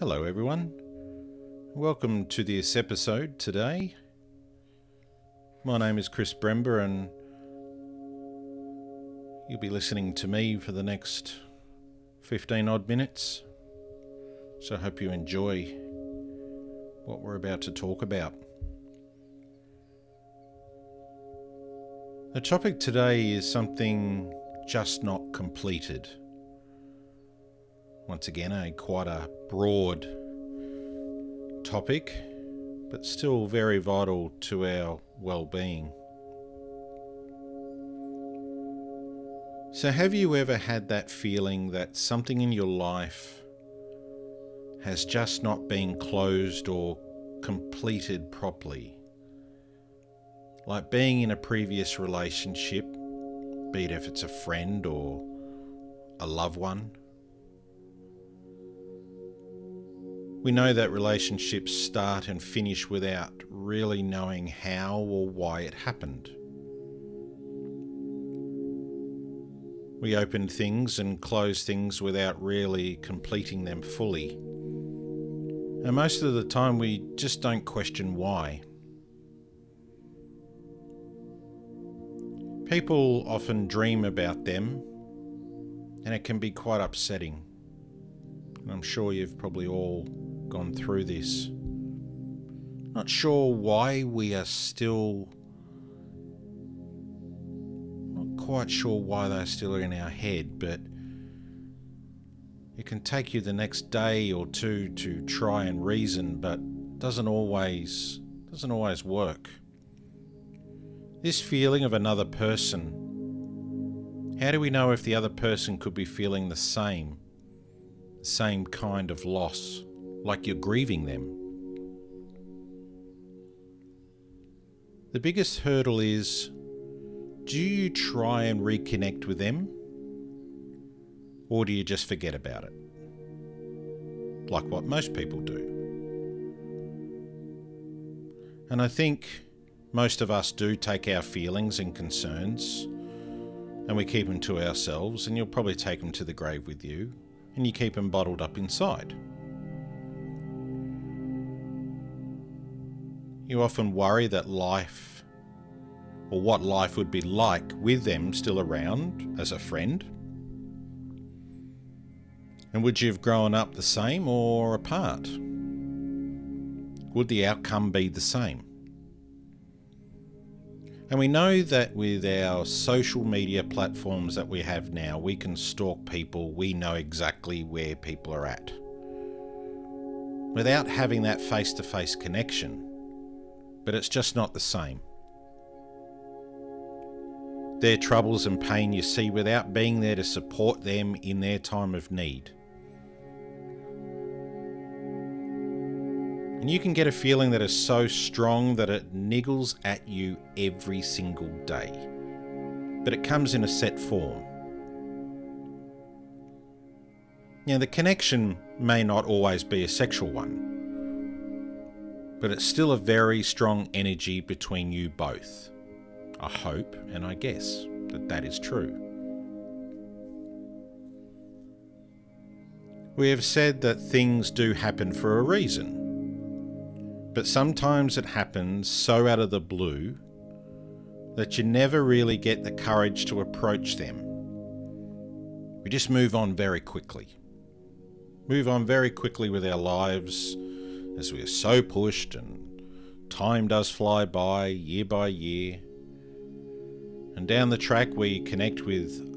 Hello, everyone. Welcome to this episode today. My name is Chris Brember, and you'll be listening to me for the next 15 odd minutes. So I hope you enjoy what we're about to talk about. The topic today is something just not completed. Once again, a quite a broad topic, but still very vital to our well-being. So, have you ever had that feeling that something in your life has just not been closed or completed properly? Like being in a previous relationship, be it if it's a friend or a loved one. We know that relationships start and finish without really knowing how or why it happened. We open things and close things without really completing them fully. And most of the time, we just don't question why. People often dream about them, and it can be quite upsetting. And I'm sure you've probably all gone through this. Not sure why we are still. Not quite sure why they're still in our head, but it can take you the next day or two to try and reason, but doesn't always doesn't always work. This feeling of another person, how do we know if the other person could be feeling the same, same kind of loss, like you're grieving them? The biggest hurdle is do you try and reconnect with them? Or do you just forget about it? Like what most people do. And I think most of us do take our feelings and concerns and we keep them to ourselves, and you'll probably take them to the grave with you, and you keep them bottled up inside. You often worry that life, or what life would be like with them still around as a friend. And would you have grown up the same or apart? Would the outcome be the same? And we know that with our social media platforms that we have now, we can stalk people, we know exactly where people are at. Without having that face to face connection, but it's just not the same. Their troubles and pain you see without being there to support them in their time of need. And you can get a feeling that is so strong that it niggles at you every single day. But it comes in a set form. Now, the connection may not always be a sexual one, but it's still a very strong energy between you both. I hope and I guess that that is true. We have said that things do happen for a reason. But sometimes it happens so out of the blue that you never really get the courage to approach them. We just move on very quickly. Move on very quickly with our lives as we are so pushed and time does fly by year by year. And down the track, we connect with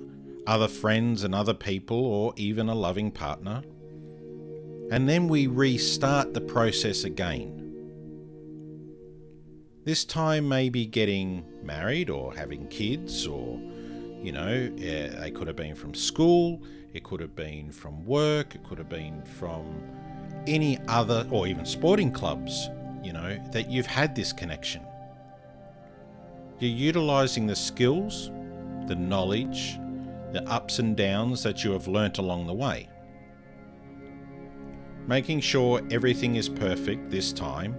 other friends and other people, or even a loving partner. And then we restart the process again this time, maybe getting married or having kids, or, you know, uh, they could have been from school, it could have been from work, it could have been from any other, or even sporting clubs, you know, that you've had this connection. You're utilizing the skills, the knowledge, the ups and downs that you have learnt along the way. Making sure everything is perfect this time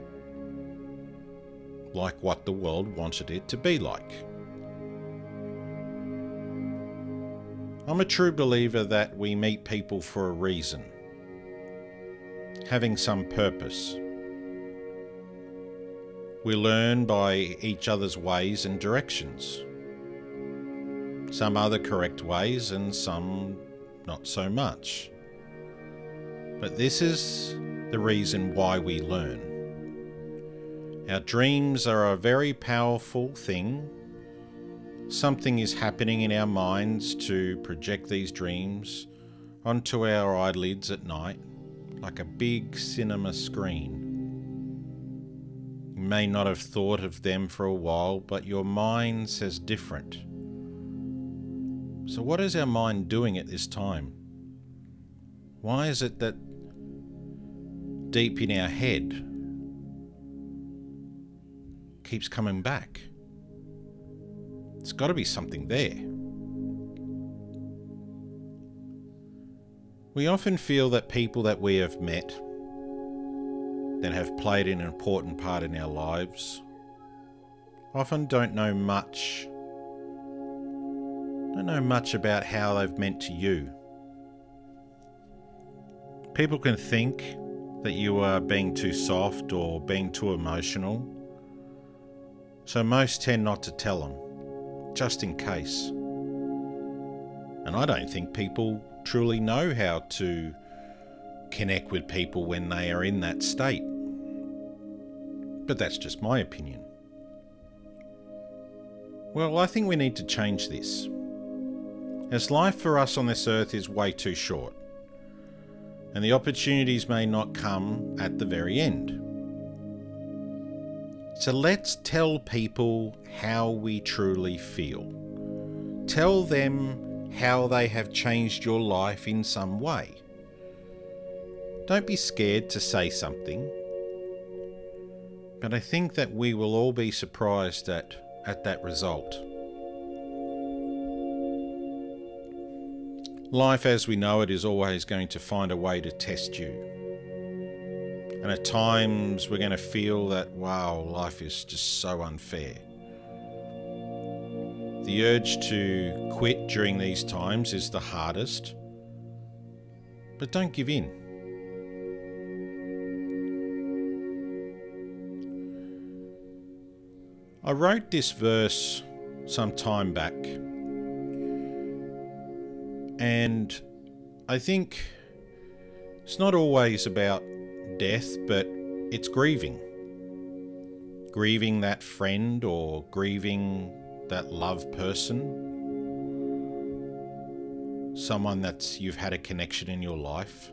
like what the world wanted it to be like. I'm a true believer that we meet people for a reason. Having some purpose. We learn by each other's ways and directions. Some other correct ways and some not so much. But this is the reason why we learn. Our dreams are a very powerful thing. Something is happening in our minds to project these dreams onto our eyelids at night like a big cinema screen. You may not have thought of them for a while, but your mind says different. So, what is our mind doing at this time? Why is it that deep in our head keeps coming back? It's got to be something there. We often feel that people that we have met that have played an important part in our lives often don't know much don't know much about how they've meant to you. People can think that you are being too soft or being too emotional. So most tend not to tell them, just in case. And I don't think people truly know how to connect with people when they are in that state. But that's just my opinion. Well, I think we need to change this. As life for us on this earth is way too short, and the opportunities may not come at the very end. So let's tell people how we truly feel. Tell them how they have changed your life in some way. Don't be scared to say something. But I think that we will all be surprised at, at that result. Life as we know it is always going to find a way to test you. And at times we're going to feel that, wow, life is just so unfair. The urge to quit during these times is the hardest, but don't give in. I wrote this verse some time back, and I think it's not always about death, but it's grieving. Grieving that friend or grieving that love person, someone that you've had a connection in your life.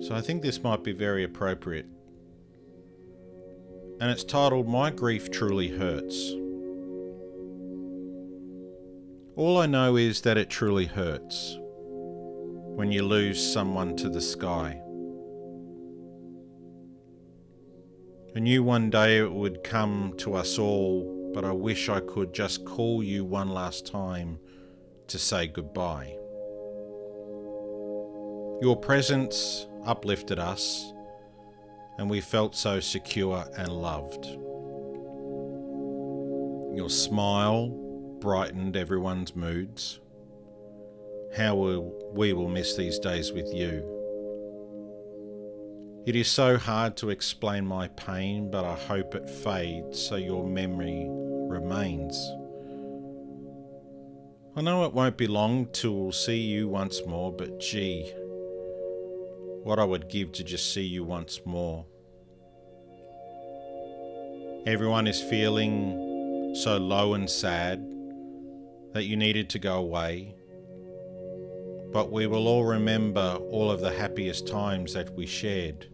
So I think this might be very appropriate. And it's titled My Grief Truly Hurts. All I know is that it truly hurts when you lose someone to the sky. I knew one day it would come to us all, but I wish I could just call you one last time to say goodbye. Your presence uplifted us, and we felt so secure and loved. Your smile brightened everyone's moods. How we will miss these days with you. It is so hard to explain my pain, but I hope it fades so your memory remains. I know it won't be long till we'll see you once more, but gee, what I would give to just see you once more. Everyone is feeling so low and sad that you needed to go away but we will all remember all of the happiest times that we shared.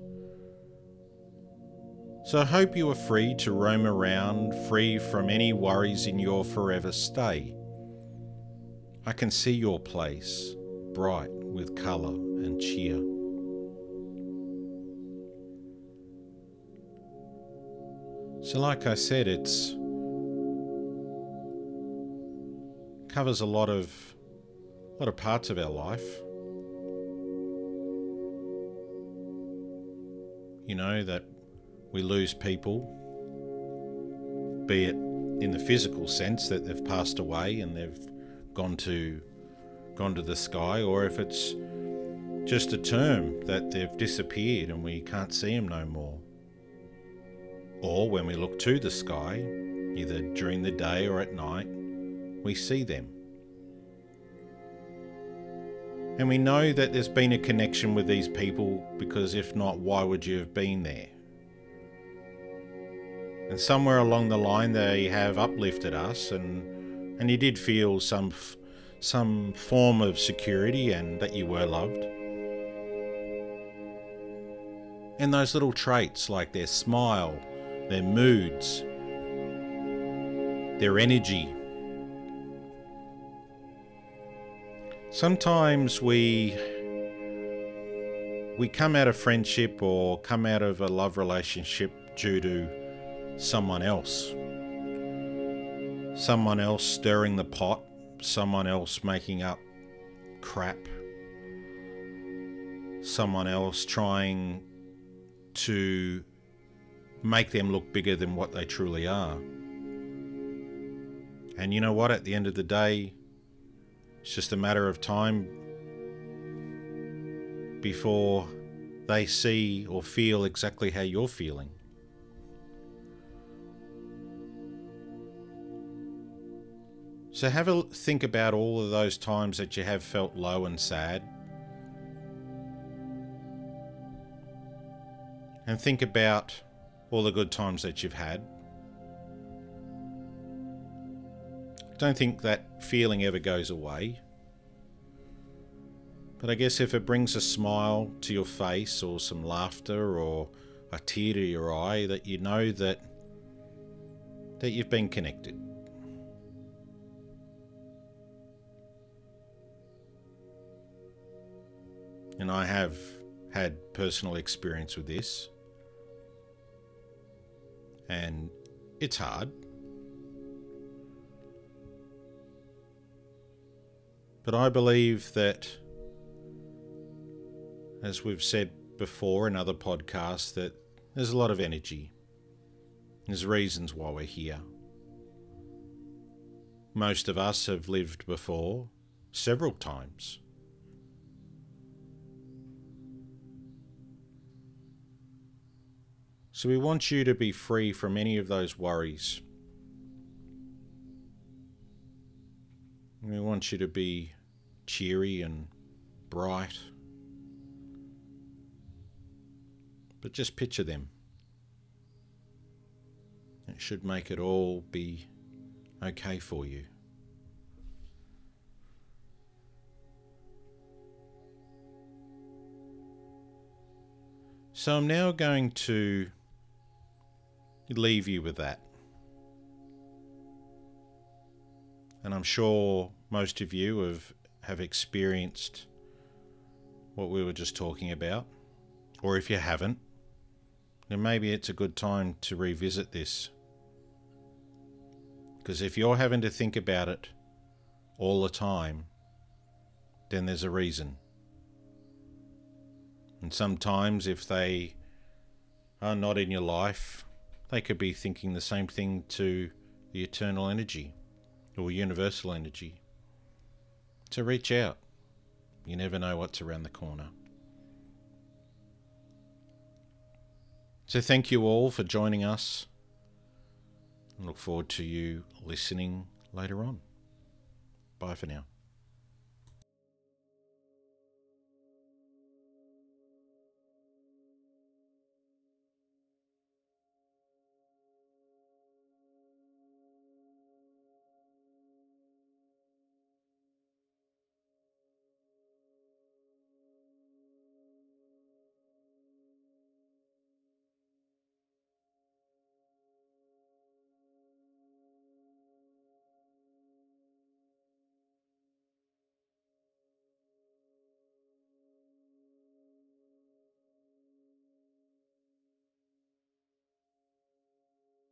So I hope you are free to roam around, free from any worries in your forever stay. I can see your place, bright with colour and cheer. So, like I said, it's covers a lot of a lot of parts of our life. You know that we lose people, be it in the physical sense that they've passed away and they've gone to gone to the sky or if it's just a term that they've disappeared and we can't see them no more. Or when we look to the sky, either during the day or at night, we see them. And we know that there's been a connection with these people because if not, why would you have been there? And somewhere along the line, they have uplifted us, and and you did feel some some form of security and that you were loved. And those little traits like their smile, their moods, their energy. Sometimes we we come out of friendship or come out of a love relationship due to someone else. Someone else stirring the pot, someone else making up crap, someone else trying to make them look bigger than what they truly are. And you know what? At the end of the day, it's just a matter of time before they see or feel exactly how you're feeling. So have a think about all of those times that you have felt low and sad. And think about all the good times that you've had. Don't think that feeling ever goes away. But I guess if it brings a smile to your face or some laughter or a tear to your eye that you know that that you've been connected. And I have had personal experience with this and it's hard. But I believe that, as we've said before in other podcasts, that there's a lot of energy. There's reasons why we're here. Most of us have lived before several times. So we want you to be free from any of those worries. We want you to be cheery and bright. But just picture them. It should make it all be okay for you. So I'm now going to leave you with that. And I'm sure most of you have, have experienced what we were just talking about. Or if you haven't, then maybe it's a good time to revisit this. Because if you're having to think about it all the time, then there's a reason. And sometimes, if they are not in your life, they could be thinking the same thing to the eternal energy or universal energy. So reach out. You never know what's around the corner. So thank you all for joining us. I look forward to you listening later on. Bye for now.